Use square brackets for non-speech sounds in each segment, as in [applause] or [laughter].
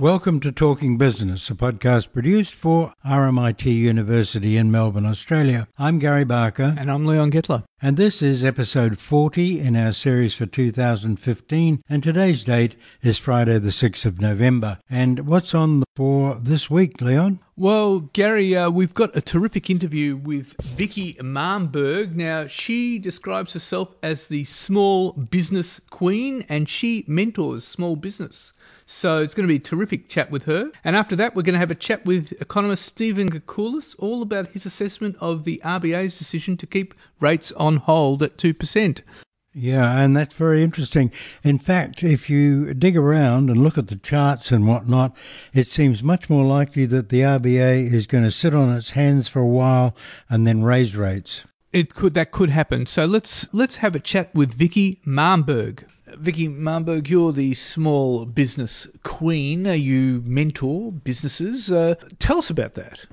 Welcome to Talking Business, a podcast produced for RMIT University in Melbourne, Australia. I'm Gary Barker. And I'm Leon Gettler. And this is episode 40 in our series for 2015. And today's date is Friday, the 6th of November. And what's on for this week, Leon? Well, Gary, uh, we've got a terrific interview with Vicky Marmberg. Now, she describes herself as the small business queen and she mentors small business. So it's going to be a terrific chat with her. And after that, we're going to have a chat with economist Stephen Koukoulas all about his assessment of the RBA's decision to keep rates on hold at 2%. Yeah, and that's very interesting. In fact, if you dig around and look at the charts and whatnot, it seems much more likely that the RBA is going to sit on its hands for a while and then raise rates. It could that could happen. So let's let's have a chat with Vicky Marmberg. Vicky Marmberg, you're the small business queen. You mentor businesses. Uh, tell us about that.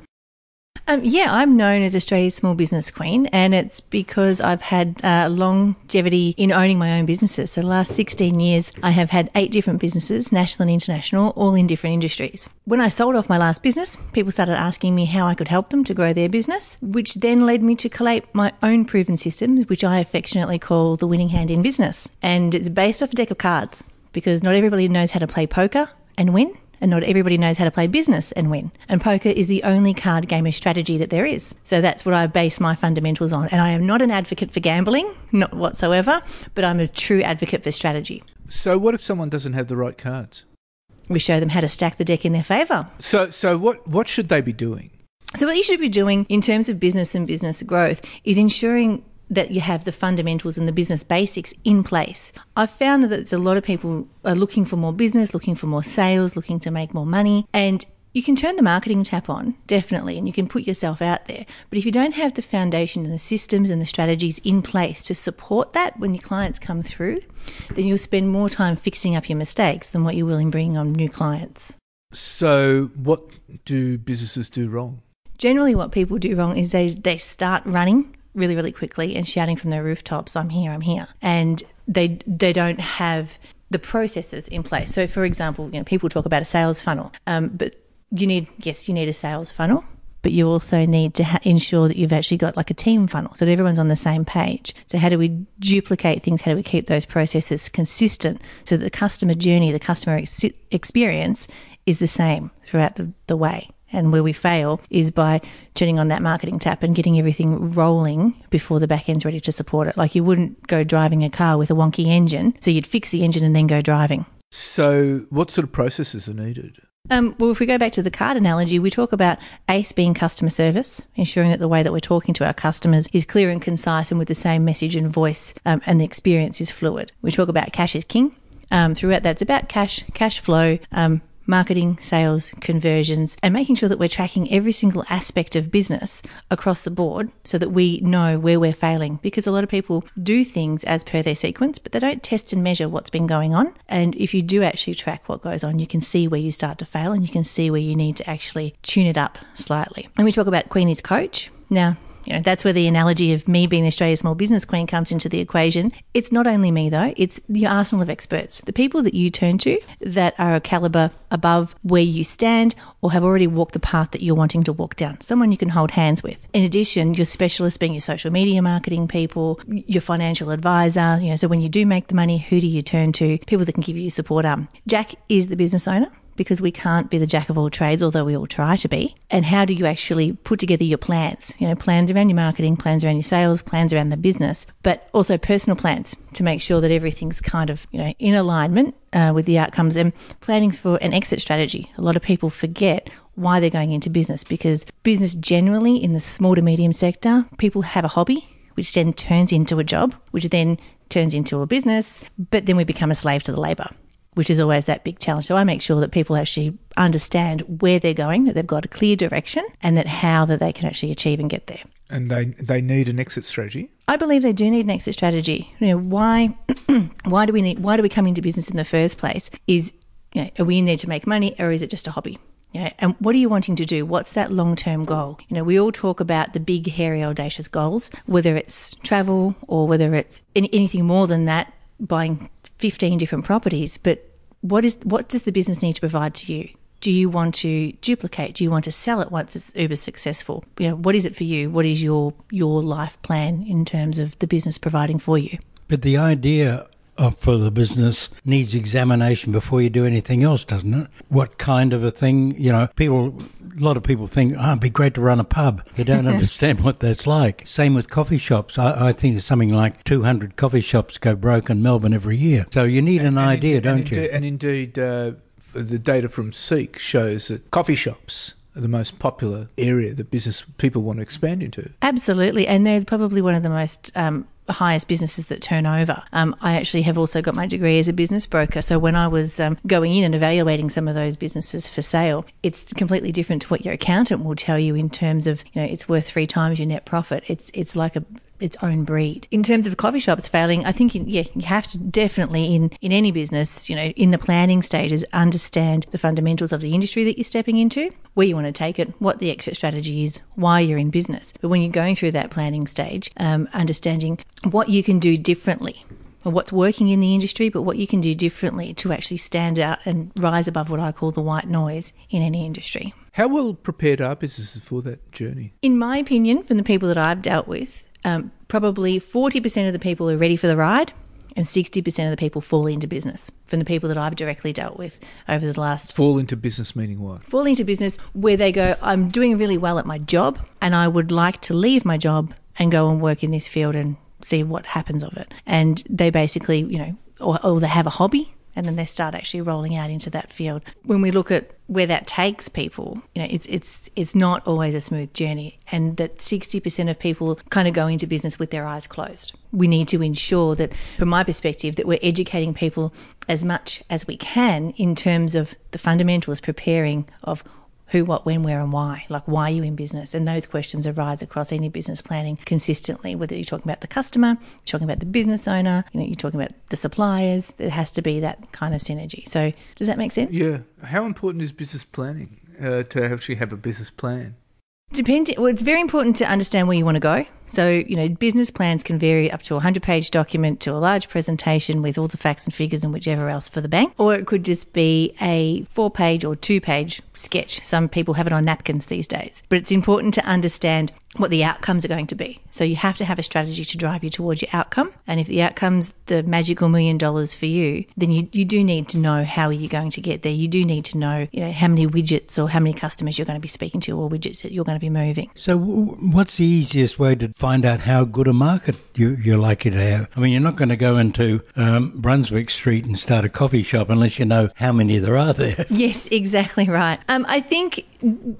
Um, yeah, I'm known as Australia's small business queen, and it's because I've had uh, longevity in owning my own businesses. So, the last 16 years, I have had eight different businesses, national and international, all in different industries. When I sold off my last business, people started asking me how I could help them to grow their business, which then led me to collate my own proven systems, which I affectionately call the winning hand in business. And it's based off a deck of cards because not everybody knows how to play poker and win and not everybody knows how to play business and win. And poker is the only card game of strategy that there is. So that's what I base my fundamentals on. And I am not an advocate for gambling, not whatsoever, but I'm a true advocate for strategy. So, what if someone doesn't have the right cards? We show them how to stack the deck in their favour. So, so what, what should they be doing? So, what you should be doing in terms of business and business growth is ensuring that you have the fundamentals and the business basics in place. I've found that a lot of people are looking for more business, looking for more sales, looking to make more money, and you can turn the marketing tap on, definitely, and you can put yourself out there. But if you don't have the foundation and the systems and the strategies in place to support that when your clients come through, then you'll spend more time fixing up your mistakes than what you will in bringing on new clients. So, what do businesses do wrong? Generally, what people do wrong is they, they start running really, really quickly and shouting from their rooftops, I'm here, I'm here. And they they don't have the processes in place. So, for example, you know, people talk about a sales funnel, um, but you need yes, you need a sales funnel, but you also need to ha- ensure that you've actually got like a team funnel so that everyone's on the same page. So, how do we duplicate things? How do we keep those processes consistent so that the customer journey, the customer ex- experience is the same throughout the, the way? And where we fail is by turning on that marketing tap and getting everything rolling before the back end's ready to support it. Like you wouldn't go driving a car with a wonky engine, so you'd fix the engine and then go driving. So, what sort of processes are needed? Um, well, if we go back to the card analogy, we talk about ACE being customer service, ensuring that the way that we're talking to our customers is clear and concise and with the same message and voice, um, and the experience is fluid. We talk about cash is king. Um, throughout that, it's about cash, cash flow, um, marketing, sales, conversions, and making sure that we're tracking every single aspect of business across the board so that we know where we're failing. Because a lot of people do things as per their sequence, but they don't test and measure what's been going on. And if you do actually track what goes on, you can see where you start to fail and you can see where you need to actually tune it up slightly. And we talk about Queenie's coach. Now, you know, that's where the analogy of me being Australia's small business queen comes into the equation. It's not only me though, it's the arsenal of experts, the people that you turn to that are a caliber above where you stand or have already walked the path that you're wanting to walk down. Someone you can hold hands with. In addition, your specialist being your social media marketing people, your financial advisor, you know, so when you do make the money, who do you turn to? People that can give you support. Um, Jack is the business owner because we can't be the jack of all trades, although we all try to be. And how do you actually put together your plans? You know, plans around your marketing, plans around your sales, plans around the business, but also personal plans to make sure that everything's kind of, you know, in alignment uh, with the outcomes and planning for an exit strategy. A lot of people forget why they're going into business because business generally in the small to medium sector, people have a hobby, which then turns into a job, which then turns into a business, but then we become a slave to the labour which is always that big challenge. So I make sure that people actually understand where they're going, that they've got a clear direction, and that how that they can actually achieve and get there. And they they need an exit strategy. I believe they do need an exit strategy. You know, why [clears throat] why do we need why do we come into business in the first place? Is you know, are we in there to make money or is it just a hobby? You know, and what are you wanting to do? What's that long term goal? You know, we all talk about the big, hairy, audacious goals, whether it's travel or whether it's anything more than that, buying 15 different properties, but what is what does the business need to provide to you? Do you want to duplicate? Do you want to sell it once it's uber successful? You know, what is it for you? What is your your life plan in terms of the business providing for you? But the idea for the business needs examination before you do anything else, doesn't it? What kind of a thing, you know, people, a lot of people think, oh, it'd be great to run a pub. They don't [laughs] understand what that's like. Same with coffee shops. I, I think there's something like 200 coffee shops go broke in Melbourne every year. So you need an idea, and don't inde- you? And indeed, uh, the data from Seek shows that coffee shops are the most popular area that business people want to expand into. Absolutely, and they're probably one of the most um, highest businesses that turn over. Um, I actually have also got my degree as a business broker. So when I was um, going in and evaluating some of those businesses for sale, it's completely different to what your accountant will tell you in terms of you know it's worth three times your net profit. It's it's like a its own breed. In terms of coffee shops failing, I think yeah, you have to definitely in in any business, you know, in the planning stages, understand the fundamentals of the industry that you're stepping into, where you want to take it, what the exit strategy is, why you're in business. But when you're going through that planning stage, um, understanding what you can do differently what's working in the industry, but what you can do differently to actually stand out and rise above what I call the white noise in any industry. How well prepared are businesses for that journey? In my opinion, from the people that I've dealt with, um, probably 40% of the people are ready for the ride and 60% of the people fall into business from the people that I've directly dealt with over the last Fall into business meaning what? fall into business where they go, I'm doing really well at my job and I would like to leave my job and go and work in this field and see what happens of it. And they basically, you know, or, or they have a hobby and then they start actually rolling out into that field. When we look at where that takes people, you know, it's it's it's not always a smooth journey, and that sixty percent of people kind of go into business with their eyes closed. We need to ensure that, from my perspective, that we're educating people as much as we can in terms of the fundamentals, preparing of who, what, when, where, and why. Like, why are you in business? And those questions arise across any business planning consistently, whether you're talking about the customer, you're talking about the business owner, you know, you're talking about the suppliers. There has to be that kind of synergy. So, does that make sense? Yeah. How important is business planning uh, to actually have a business plan? Depend. Well, it's very important to understand where you want to go. So, you know, business plans can vary up to a 100 page document to a large presentation with all the facts and figures and whichever else for the bank. Or it could just be a four page or two page sketch. Some people have it on napkins these days. But it's important to understand what the outcomes are going to be. So you have to have a strategy to drive you towards your outcome. And if the outcome's the magical million dollars for you, then you, you do need to know how are you going to get there. You do need to know, you know, how many widgets or how many customers you're going to be speaking to or widgets that you're going to be moving. So, w- what's the easiest way to find out how good a market you, you're likely to have? I mean, you're not going to go into um, Brunswick Street and start a coffee shop unless you know how many there are there. [laughs] Yes, exactly right. Um, I think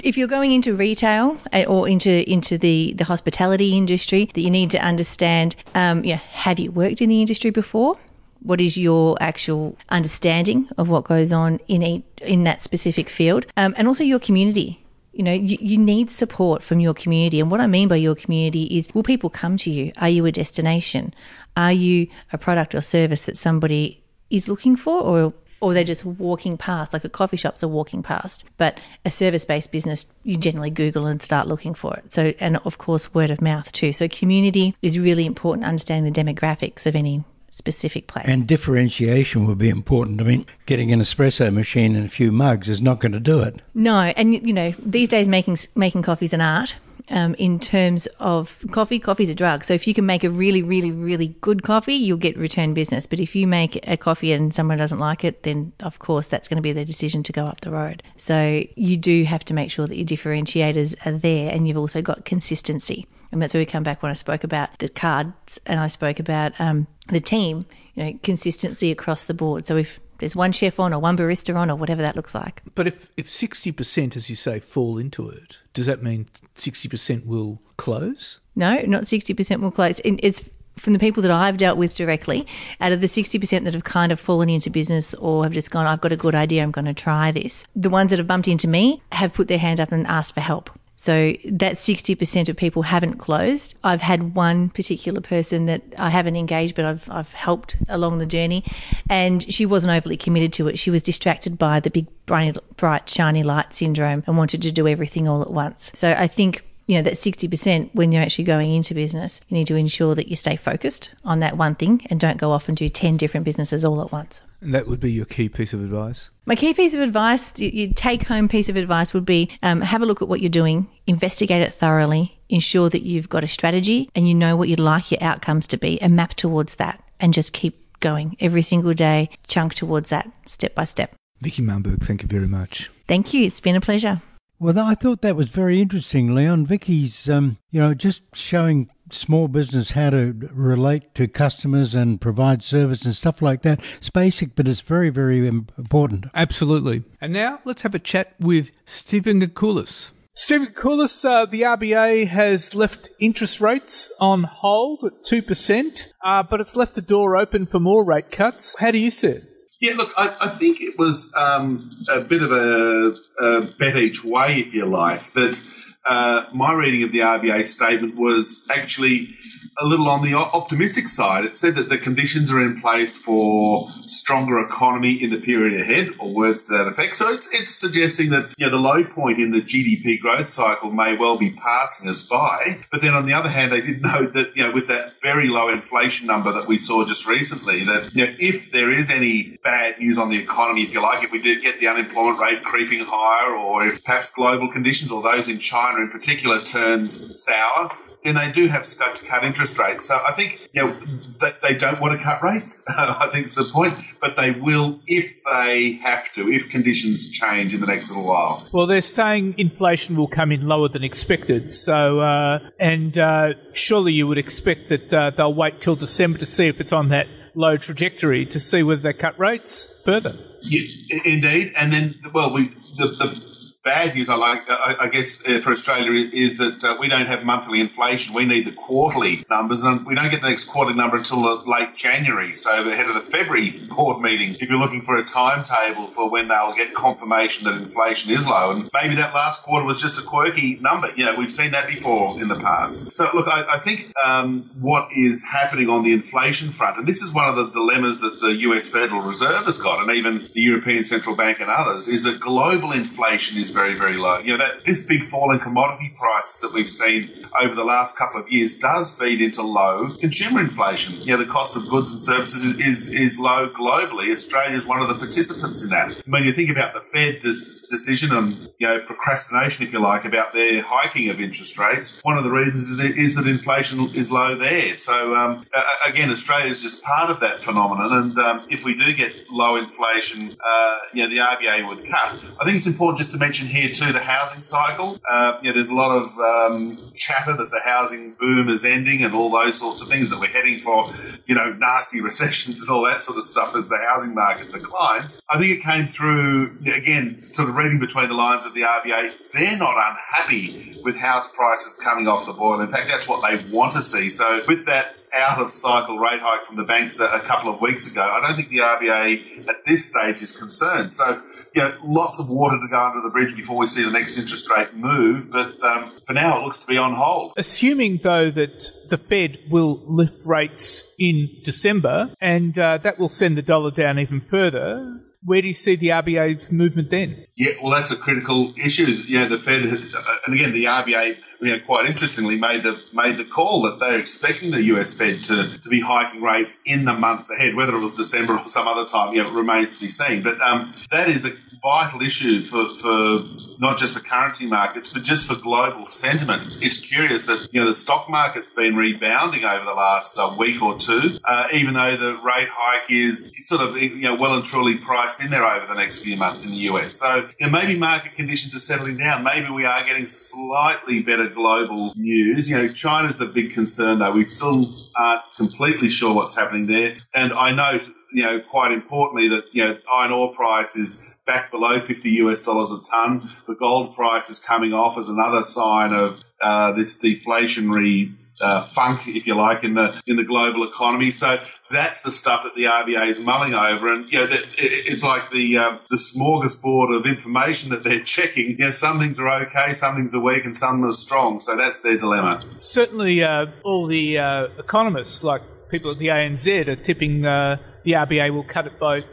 if you're going into retail uh, or into into the, the hospitality industry, that you need to understand. Um, know, have you worked in the industry before? What is your actual understanding of what goes on in a, in that specific field, um, and also your community? You know, you, you need support from your community. And what I mean by your community is will people come to you? Are you a destination? Are you a product or service that somebody is looking for or or they're just walking past, like a coffee shop's are walking past. But a service based business, you generally Google and start looking for it. So, and of course, word of mouth too. So, community is really important, understanding the demographics of any specific place. And differentiation will be important. I mean, getting an espresso machine and a few mugs is not going to do it. No, and you know, these days making making coffee is an art. Um, in terms of coffee, coffee's a drug. So if you can make a really, really, really good coffee, you'll get return business. But if you make a coffee and someone doesn't like it, then of course that's going to be the decision to go up the road. So you do have to make sure that your differentiators are there, and you've also got consistency. And that's where we come back when I spoke about the cards and I spoke about um, the team. You know, consistency across the board. So if there's one chef on or one barista on or whatever that looks like. But if if sixty percent, as you say, fall into it, does that mean sixty percent will close? No, not 60% will close. It's from the people that I've dealt with directly, out of the 60% that have kind of fallen into business or have just gone, I've got a good idea, I'm going to try this. The ones that have bumped into me have put their hand up and asked for help. So that 60% of people haven't closed. I've had one particular person that I haven't engaged, but I've, I've helped along the journey. And she wasn't overly committed to it. She was distracted by the big, bright, bright, shiny light syndrome and wanted to do everything all at once. So I think you know, that 60% when you're actually going into business, you need to ensure that you stay focused on that one thing and don't go off and do 10 different businesses all at once. And that would be your key piece of advice? My key piece of advice, your take home piece of advice would be um, have a look at what you're doing, investigate it thoroughly, ensure that you've got a strategy and you know what you'd like your outcomes to be and map towards that and just keep going every single day, chunk towards that step by step. Vicky Marburg, thank you very much. Thank you. It's been a pleasure. Well, I thought that was very interesting, Leon. Vicky's, um, you know, just showing small business how to relate to customers and provide service and stuff like that. It's basic, but it's very, very important. Absolutely. And now let's have a chat with Stephen Koukoulas. Stephen Koukoulas, uh, the RBA has left interest rates on hold at 2%, uh, but it's left the door open for more rate cuts. How do you see it? Yeah, look, I, I think it was um, a bit of a, a, bet each way, if you like. That uh, my reading of the RBA statement was actually a little on the optimistic side. It said that the conditions are in place for stronger economy in the period ahead, or words to that effect. So it's, it's suggesting that you know the low point in the GDP growth cycle may well be passing us by. But then on the other hand, they did [laughs] note that you know with that very low inflation number that we saw just recently, that you know if there is any bad news on the economy, if you like, if we did get the unemployment rate creeping higher, or if perhaps global conditions or those in China in particular turn sour, then they do have scope to cut interest rates. So I think you know they, they don't want to cut rates. [laughs] I think is the point, but they will if they have to, if conditions change in the next little while. Well, they're saying inflation will come in lower than expected. So uh, and uh, surely you would expect that uh, they'll wait till December to see if it's on that low trajectory to see whether they cut rates further. Yeah, indeed, and then well we the, the bad news, I like, I, guess, uh, for Australia is that uh, we don't have monthly inflation. We need the quarterly numbers, and we don't get the next quarterly number until late January. So ahead of the February [laughs] board meeting, if you're looking for a timetable for when they'll get confirmation that inflation is low, and maybe that last quarter was just a quirky number. You know, we've seen that before in the past. So look, I, I think um, what is happening on the inflation front, and this is one of the dilemmas that the US Federal Reserve has got, and even the European Central Bank and others, is that global inflation is very, very low. You know, that this big fall in commodity prices that we've seen over the last couple of years does feed into low consumer inflation. You know, the cost of goods and services is, is, is low globally. Australia is one of the participants in that. When you think about the Fed decision and, you know, procrastination, if you like, about their hiking of interest rates, one of the reasons is that, is that inflation is low there. So, um, again, Australia is just part of that phenomenon. And um, if we do get low inflation, uh, you know, the RBA would cut. I think it's important just to mention here too the housing cycle. Uh, there's a lot of um, chatter that the housing boom is ending and all those sorts of things that we're heading for, you know, nasty [laughs] recessions and all that sort of stuff as the housing market declines. I think it came through again, sort of reading between the lines of the RBA. They're not unhappy with house prices coming off the boil. In fact, that's what they want to see. So with that out of cycle rate hike from the banks a, a, couple of weeks ago, I don't think the RBA at this stage is concerned. So you know, lots of water to go under the bridge before we see the next interest rate move. But um, for now, it looks to be on hold. Assuming, though, that the Fed will lift rates in December and uh, that will send the dollar down even further, where do you see the RBA's movement then? Yeah, well, that's a critical issue. You know, the Fed, uh, and again, the RBA, you know, quite interestingly, made the made the call that they're expecting the US Fed to, to be hiking rates in the months ahead. Whether it was December or some other time, you know, remains to be seen. But um, that is a vital issue for, for not just the currency markets, but just for global sentiment. It's, it's curious that you know the stock market's been rebounding over the last uh, week or two, uh, even though the rate hike is sort of you know well and truly priced in there over the next few months in the US. So you know, maybe market conditions are settling down. Maybe we are getting slightly better global news. You know, China's the big concern though. We still aren't completely sure what's happening there, and I note you know quite importantly that you know iron ore price is back below 50 US dollars a ton. The gold price is coming off as another sign of uh, this deflationary uh, funk, if you like, in the in the global economy. So that's the stuff that the RBA is mulling over, and you know, it's like the uh, the smorgasbord of information that they're [laughs] checking. You know, some things are okay, some things are weak, and some are strong. So that's their dilemma. Certainly, uh, all the uh, economists, like people at the ANZ, are tipping uh, the RBA will cut it by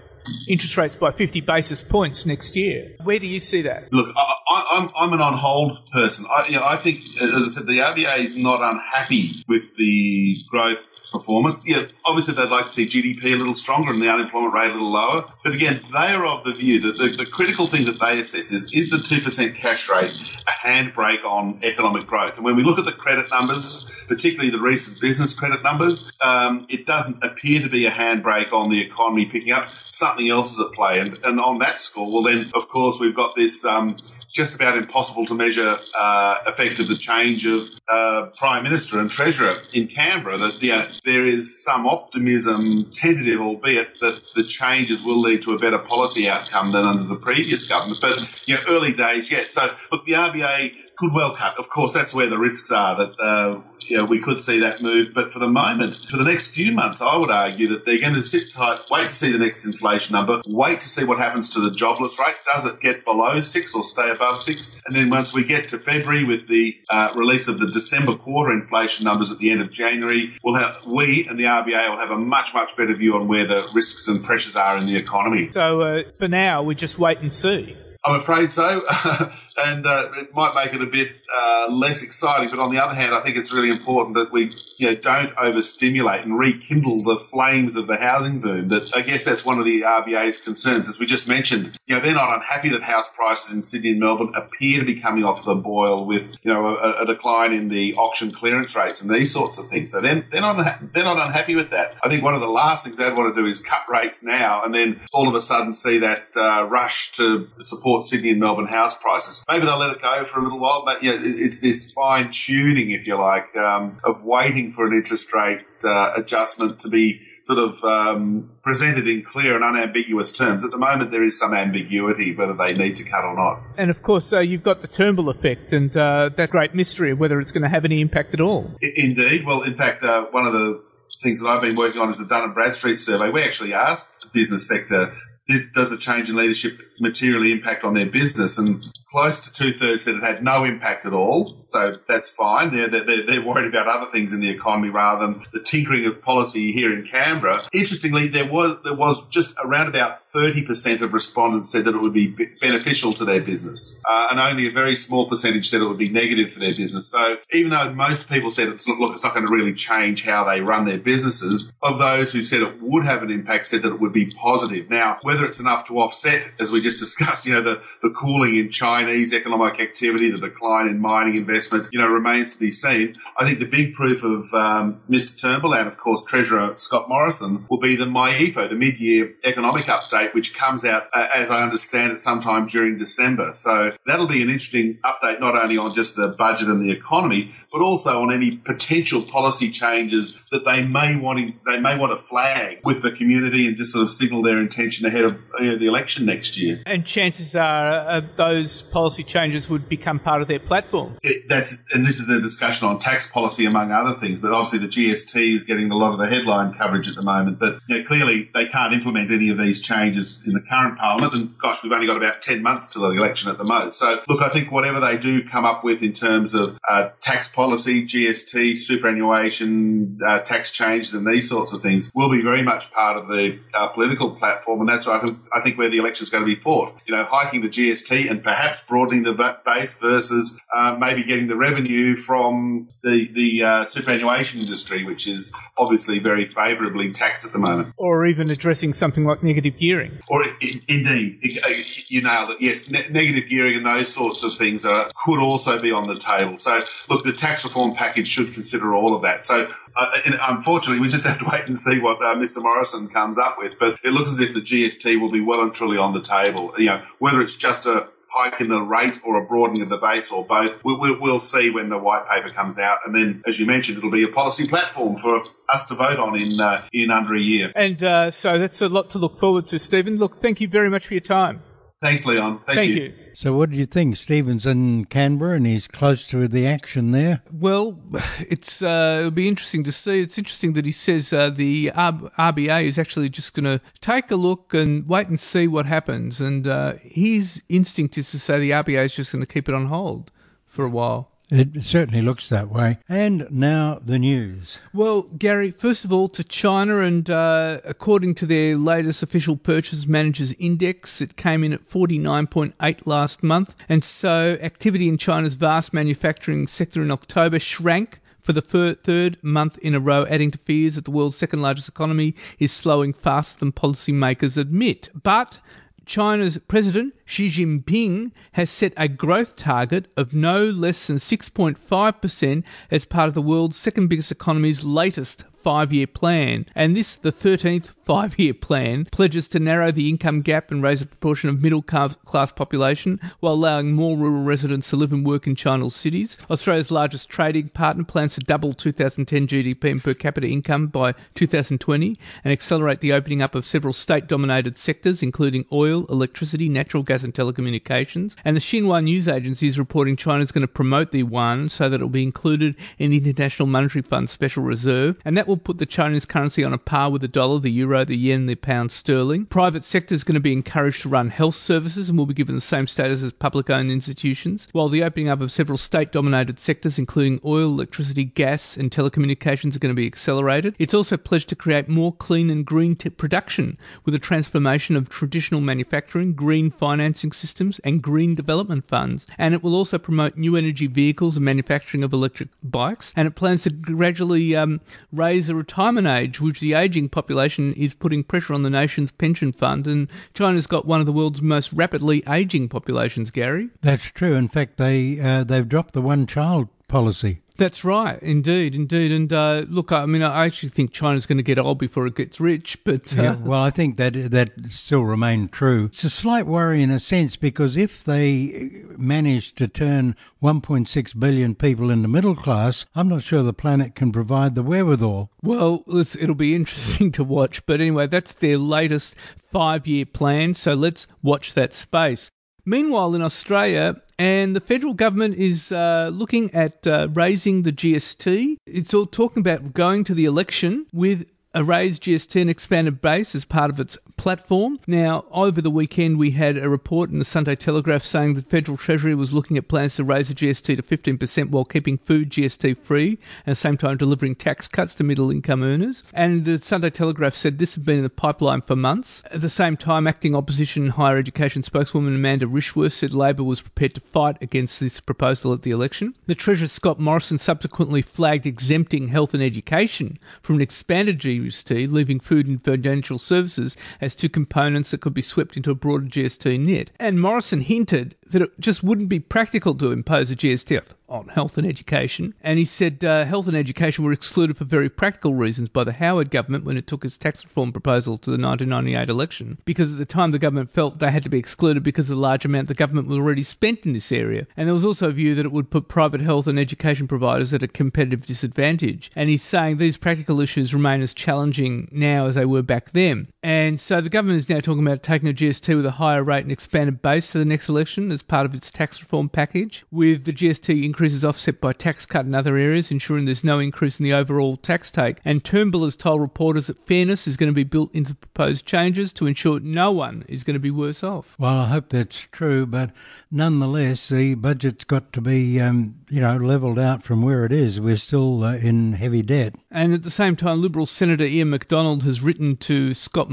interest rates by 50 basis points next year. Where do you see that? Look, I, am an on hold person. I, you know, I think, as I said, the RBA is not unhappy with the growth performance. Yeah, obviously they'd like to see GDP a little stronger and the unemployment rate a little lower. But again, they are of the view that the, the critical thing that they assess is is the 2% cash rate a handbrake on economic growth? And when we look at the credit numbers, particularly the recent business credit numbers, um, it doesn't appear to be a handbrake on the economy picking up. Something else is at play. And, and on that score, well, then, of course, we've got this. Um, just about impossible to measure uh, effect of the change of uh, prime minister and treasurer in Canberra. That you know, there is some optimism, tentative, albeit that the changes will lead to a better policy outcome than under the previous government. But you know, early days yet. So look, the RBA could well cut. Of course, that's where the risks are that uh, you know, we could see that move. But for the moment, for the next few months, I would argue that they're going to sit tight, wait to see the next inflation number, wait to see what happens to the jobless rate. Does it get below six or stay above six? And then once we get to February with the uh, release of the December quarter inflation numbers at the end of January, we'll have we and the RBA will have a much much better view on where the risks and pressures are in the economy. So uh, for now, we just wait and see. I'm afraid so. [laughs] and uh, it might make it a bit uh, less exciting. But on the other hand, I think it's really important that we you know, don't overstimulate and rekindle the flames of the housing boom. That I guess that's one of the RBA's concerns, as we just mentioned. You know, they're not unhappy that house prices in Sydney and Melbourne appear to be coming off the boil with you know a, a decline in the auction clearance rates and these sorts of things. So they're, they're not they're not unhappy with that. I think one of the last things they'd want to do is cut rates now and then all of a sudden see that uh, rush to support Sydney and Melbourne house prices. Maybe they'll let it go for a little while, but yeah, it's this fine tuning, if you like, um, of waiting for an interest rate uh, adjustment to be sort of um, presented in clear and unambiguous terms. At the moment, there is some ambiguity whether they need to cut or not. And of course, uh, you've got the Turnbull effect and uh, that great mystery of whether it's going to have any impact at all. I- indeed. Well, in fact, uh, one of the things that I've been working on is the Dun and Bradstreet survey. We actually asked the business sector does the change in leadership materially impact on their business? And close to two thirds said it had no impact at all. So that's fine. They're, they're, they're worried about other things in the economy rather than the tinkering of policy here in Canberra. Interestingly, there was, there was just around about 30% of respondents said that it would be beneficial to their business. Uh, and only a very small percentage said it would be negative for their business. So even though most people said it's not, look, it's not going to really change how they run their businesses, of those who said it would have an impact said that it would be positive. Now, whether it's enough to offset, as we just discussed, you know, the, the cooling in China Chinese economic activity, the decline in mining investment, you know, remains to be seen. I think the big proof of um, Mr. Turnbull and, of course, Treasurer Scott Morrison will be the MYEFO, the mid-year economic update, which comes out, uh, as I understand it, sometime during December. So that'll be an interesting update, not only on just the budget and the economy, but also on any potential policy changes that they may want to, they may want to flag with the community and just sort of signal their intention ahead of uh, the election next year. And chances are uh, those policy changes would become part of their platform. It, that's and this is the discussion on tax policy among other things. But obviously the GST is getting a lot of the headline coverage at the moment. But you know, clearly they can't implement any of these changes in the current parliament. And gosh, we've only got about ten months till the election at the most. So look, I think whatever they do come up with in terms of uh, tax policy, GST, superannuation, uh, tax changes, and these sorts of things will be very much part of the uh, political platform. And that's I think I think where the election is going to be fought. You know, hiking the GST and perhaps broadening the base versus uh, maybe getting the revenue from the the uh, superannuation industry, which is obviously very favourably taxed at the moment. Or even addressing something like negative gearing. Or indeed, uh, you nailed it. Yes, ne- negative gearing and those sorts of things are, could also be on the table. So, look, the tax reform package should consider all of that. So, uh, unfortunately, we just [laughs] have to wait and see what uh, Mr. Morrison comes up with. But it looks as if the GST will be well and truly on the table. You know, whether it's just a hike in the rate or a broadening of the base or both. We, we, see when the white paper comes out. And then, as you mentioned, it'll be a policy platform for us to vote on in uh, in under a year. And uh, so that's a lot to look forward to, Stephen. Look, thank you very much for your time. Thanks, Leon. Thank, thank you. you. So, what do you think? Stephen's in Canberra and he's close to the action there. Well, [sighs] it's uh, it'll be interesting to see. It's interesting that he says uh, the RBA is actually just going to take a look and wait and see what happens. And uh, his instinct is to say the RBA is just going to keep it on hold for a while It certainly looks that way. And now the news. Well, Gary, first of all, to China, and uh, according to their latest official Purchase Managers Index, it came in at 49.8 last month. And so activity in China's vast manufacturing sector in October shrank for the third month in a row, adding to fears that the world's second largest economy is slowing faster than policymakers admit. But China's President Xi Jinping has set a growth target of no less than 6.5% as part of the world's second biggest economy's latest five year plan. And this, the 13th five year plan, pledges to narrow the income gap and raise the proportion of middle class population while allowing more rural residents to live and work in China's cities. Australia's largest trading partner plans to double 2010 GDP and per capita income by 2020 and accelerate the opening up of several state dominated sectors, including oil, electricity, natural gas, and telecommunications. And the Xinhua news agency is reporting China is going to promote the yuan so that it will be included in the International Monetary Fund's special reserve. And that will put the Chinese currency on a par with the dollar, the euro, the yen, the pound sterling. Private sector is going to be encouraged to run health services and will be given the same status as public owned institutions, while the opening up of several state dominated sectors, including oil, electricity, gas, and telecommunications, are going to be accelerated. It's also pledged to create more clean and green production with a transformation of traditional manufacturing, green financing systems, and green development funds. And it will also promote new energy vehicles and manufacturing of electric bikes. And it plans to gradually um, raise the retirement age, which the ageing population is putting pressure on the nation's pension fund. And China's got one of the world's most rapidly aging populations, Gary. That's true. In fact, they uh, they've dropped the one child policy. That's right, indeed, indeed. And uh, look, I mean, I actually think China's going to get old before it gets rich. But uh... yeah, well, I think that that still remains true. It's a slight worry in a sense because if they manage to turn 1.6 billion people into middle class, I'm not sure the planet can provide the wherewithal. Well, it'll be interesting to watch. But anyway, that's their latest five-year plan. So let's watch that space. Meanwhile, in Australia, and the federal government is uh, looking at uh, raising the GST. It's all talking about going to the election with a raised GST and expanded base as part of its platform. Now, over the weekend, we had a report in the Sunday Telegraph saying the Federal Treasury was looking at plans to raise the GST to 15% while keeping food GST free and at the same time delivering tax cuts to middle income earners. And the Sunday Telegraph said this had been in the pipeline for months. At the same time, acting opposition higher education spokeswoman Amanda Rishworth said Labor was prepared to fight against this proposal at the election. The Treasurer Scott Morrison subsequently flagged exempting health and education from an expanded GST, leaving food and financial services as two components that could be swept into a broader GST net. And Morrison hinted that it just wouldn't be practical to impose a GST on health and education. And he said uh, health and education were excluded for very practical reasons by the Howard government when it took its tax reform proposal to the 1998 election, because at the time the government felt they had to be excluded because of the large amount the government was already spent in this area. And there was also a view that it would put private health and education providers at a competitive disadvantage. And he's saying these practical issues remain as challenging now as they were back then. And so the government is now talking about taking a GST with a higher rate and expanded base to the next election as part of its tax reform package, with the GST increases offset by tax cut in other areas, ensuring there's no increase in the overall tax take. And Turnbull has told reporters that fairness is going to be built into proposed changes to ensure no one is going to be worse off. Well, I hope that's true, but nonetheless, the budget's got to be, um, you know, levelled out from where it is. We're still uh, in heavy debt. And at the same time, Liberal Senator Ian Macdonald has written to Scott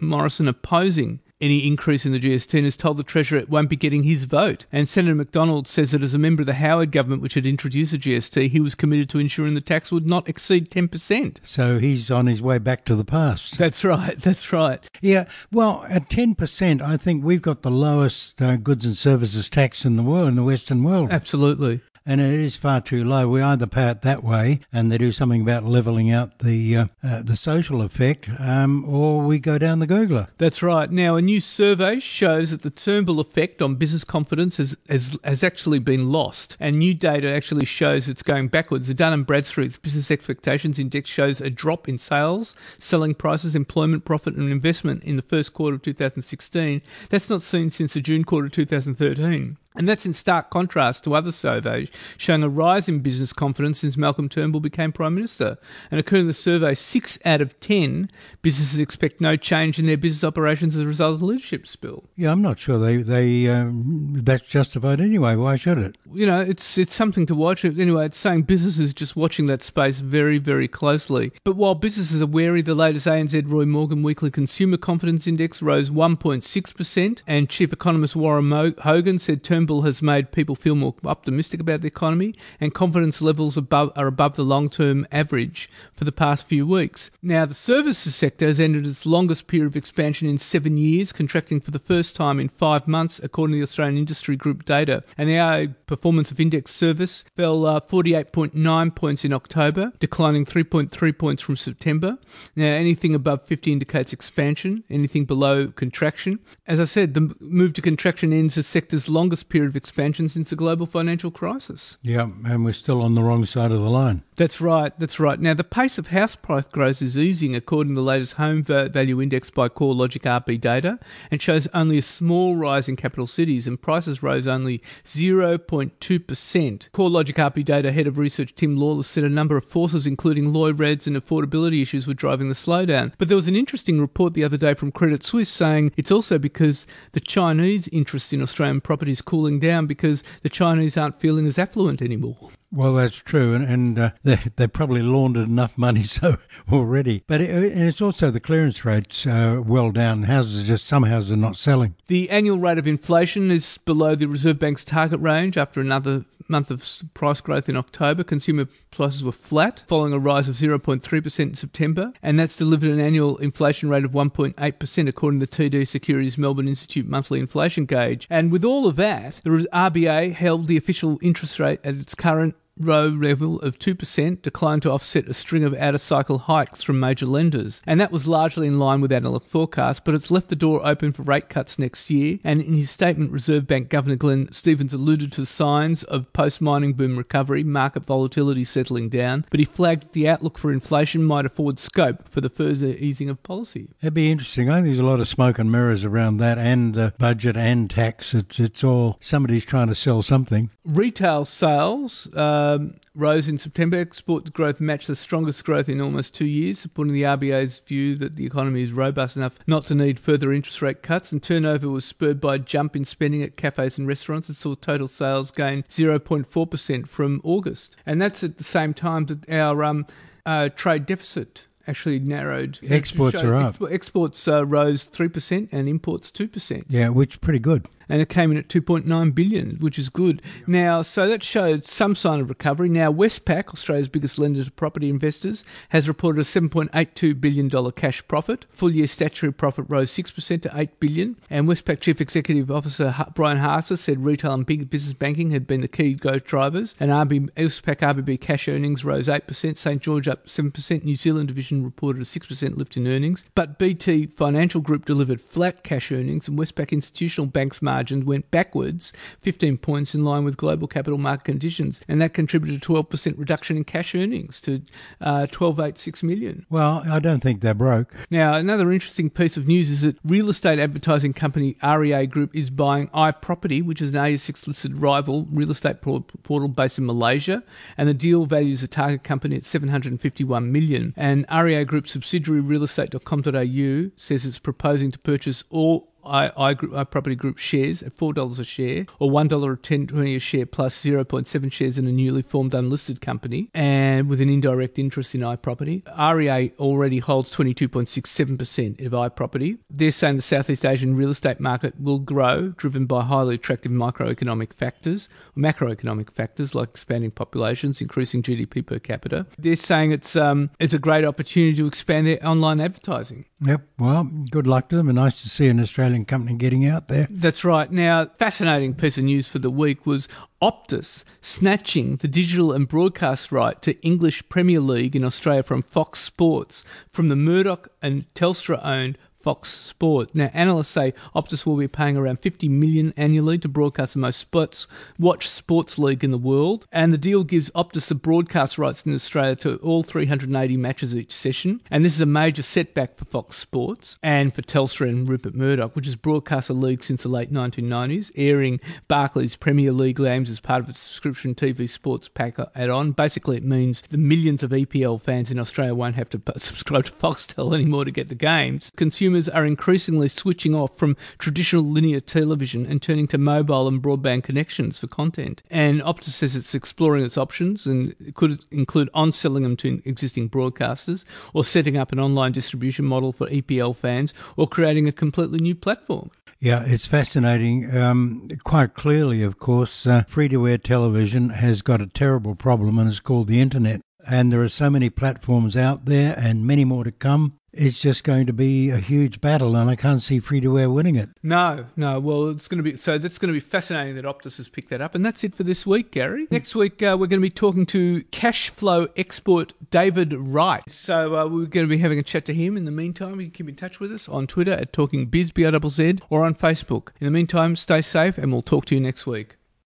Morrison opposing any increase in the GST and has told the Treasurer it won't be getting his vote. And Senator Macdonald says that as a member of the Howard government, which had introduced the GST, he was committed to ensuring the tax would not exceed 10%. So he's on his way back to the past. That's right, that's right. Yeah, well, at 10%, I think we've got the lowest uh, goods and services tax in the world, in the Western world. Absolutely and it is far too low. We either pay it that way, and they do something about levelling out the uh, uh, the social effect, um, or we go down the googler. That's right. Now, a new survey shows that the Turnbull effect on business confidence has, has, has actually been lost, and new data actually shows it's going backwards. The Dun & Bradstreet's Business Expectations Index shows a drop in sales, selling prices, employment, profit, and investment in the first quarter of 2016. That's not seen since the June quarter of 2013. And that's in stark contrast to other surveys showing a rise in business confidence since Malcolm Turnbull became Prime Minister. And according to the survey, six out of ten businesses expect no change in their business operations as a result of the leadership spill. Yeah, I'm not sure they they um, that's justified anyway. Why should it? You know, it's it's something to watch. Anyway, it's saying businesses just watching that space very very closely. But while businesses are wary, the latest ANZ Roy Morgan Weekly Consumer Confidence Index rose 1.6 percent, and Chief Economist Warren Mo- Hogan said Turnbull has made people feel more optimistic about the economy, and confidence levels above are above the long-term average for the past few weeks. Now, the services sector has entered its longest period of expansion in seven years, contracting for the first time in five months, according to the Australian Industry Group data. And the performance of index service fell uh, 48.9 points in October, declining 3.3 points from September. Now, anything above 50 indicates expansion, anything below contraction. As I said, the move to contraction ends the sector's longest period period of expansion since the global financial crisis. Yeah, and we're still on the wrong side of the line. That's right, that's right. Now, the pace of house price growth is easing according to the latest home value index by CoreLogic RP Data and shows only a small rise in capital cities and prices rose only 0.2%. CoreLogic RP Data head of research Tim Lawless said a number of forces, including Lloyd-Reds and affordability issues, were driving the slowdown. But there was an interesting report the other day from Credit Suisse saying it's also because the Chinese interest in Australian properties cooling cooling down because the Chinese aren't feeling as affluent anymore. Well, that's true, and, and uh, [laughs] they they probably laundered enough money [laughs] so already. But it, it's also the clearance rates uh, well down. Houses just some houses are not selling. The annual rate of inflation is below the Reserve Bank's target range after another month of price growth in October. Consumer prices were flat, following a rise of 0.3% in September, and that's delivered an annual inflation rate of 1.8%, according to the TD Securities Melbourne Institute monthly inflation gauge. And with all of that, the RBA held the official interest rate at its current row level of 2% declined to offset a string of out of cycle hikes from major lenders. And that was largely in line with analyst forecasts, but it's left the door open for rate cuts next year. And in his statement, Reserve Bank Governor Glenn Stevens alluded to signs of post mining boom recovery, market volatility settling down, but he flagged the outlook for inflation might afford scope for the further easing of policy. It'd be interesting. I think there's a lot of smoke and mirrors around that and the budget and tax. It's, it's all somebody's trying to sell something. Retail sales. Uh, um, rose in September. Export growth matched the strongest growth in almost two years, supporting the RBA's view that the economy is robust enough not to need further interest rate cuts. And turnover was spurred by a jump in spending at cafes and restaurants and saw total sales gain 0.4% from August. And that's at the same time that our um, uh, trade deficit actually narrowed. Exports are up. exports uh, rose 3% and imports 2%. Yeah, which is pretty good and it came in at 2.9 billion, which is good. Now, so that showed some sign of recovery. Now, Westpac, Australia's biggest lender to property investors, has reported a 7.82 billion dollar cash profit. Full year statutory profit rose 6% to 8 billion, and Westpac Chief Executive Officer Brian Hartzer said retail and big business banking had been the key growth drivers, and RB, Westpac RBB cash earnings rose 8%, St George up 7%, New Zealand division reported a 6% lift in earnings, but BT Financial Group delivered flat cash earnings, and Westpac Institutional Bank's margins went backwards 15 points in line with global capital market conditions, and that contributed a 12% reduction in cash earnings to uh, 1286 million. Well, I don't think they're broke. Now, another interesting piece of news is that real estate advertising company REA Group is buying iProperty, which is an ASX listed rival real estate portal based in Malaysia, and the deal values the target company at 751 million. And REA Group subsidiary realestate.com.au says it's proposing to purchase all I, I, group, I property group shares at four dollars a share, or one dollar or ten twenty a share plus zero point seven shares in a newly formed unlisted company, and with an indirect interest in iProperty. REA already holds twenty two point six seven percent of iProperty. They're saying the Southeast Asian real estate market will grow, driven by highly attractive microeconomic factors, macroeconomic factors like expanding populations, increasing GDP per capita. They're saying it's um, it's a great opportunity to expand their online advertising. Yep. Well, good luck to them, and nice to see an Australian company getting out there. That's right. Now, fascinating piece of news for the week was Optus snatching the digital and broadcast right to English Premier League in Australia from Fox Sports from the Murdoch and Telstra owned Fox Sport. Now, analysts say Optus will be paying around 50 million annually to broadcast the most sports watched sports league in the world, and the deal gives Optus the broadcast rights in Australia to all 380 matches each session. And this is a major setback for Fox Sports and for Telstra and Rupert Murdoch, which has broadcast the league since the late 1990s, airing Barclays Premier League games as part of its subscription TV sports pack add-on. Basically, it means the millions of EPL fans in Australia won't have to [laughs] subscribe to Foxtel anymore to get the games. Consumers are increasingly switching off from traditional linear television and turning to mobile and broadband connections for content. And Optus says it's exploring its options and could include on-selling them to existing broadcasters or setting up an online distribution model for EPL fans or creating a completely new platform. Yeah, it's fascinating. Um, quite clearly, of course, uh, free to air television has got a terrible problem and it's called the internet. And there are so many platforms out there and many more to come it's just going to be a huge battle, and I can't see free to air winning it. No, no. Well, it's going to be so. That's going to be fascinating that Optus has picked that up, and that's it for this week, Gary. Next week uh, we're going to be talking to cash flow expert David Wright. So uh, we're going to be having a chat to him. In the meantime, you can keep in touch with us on Twitter at Talking Biz or on Facebook. In the meantime, stay safe, and we'll talk to you next week.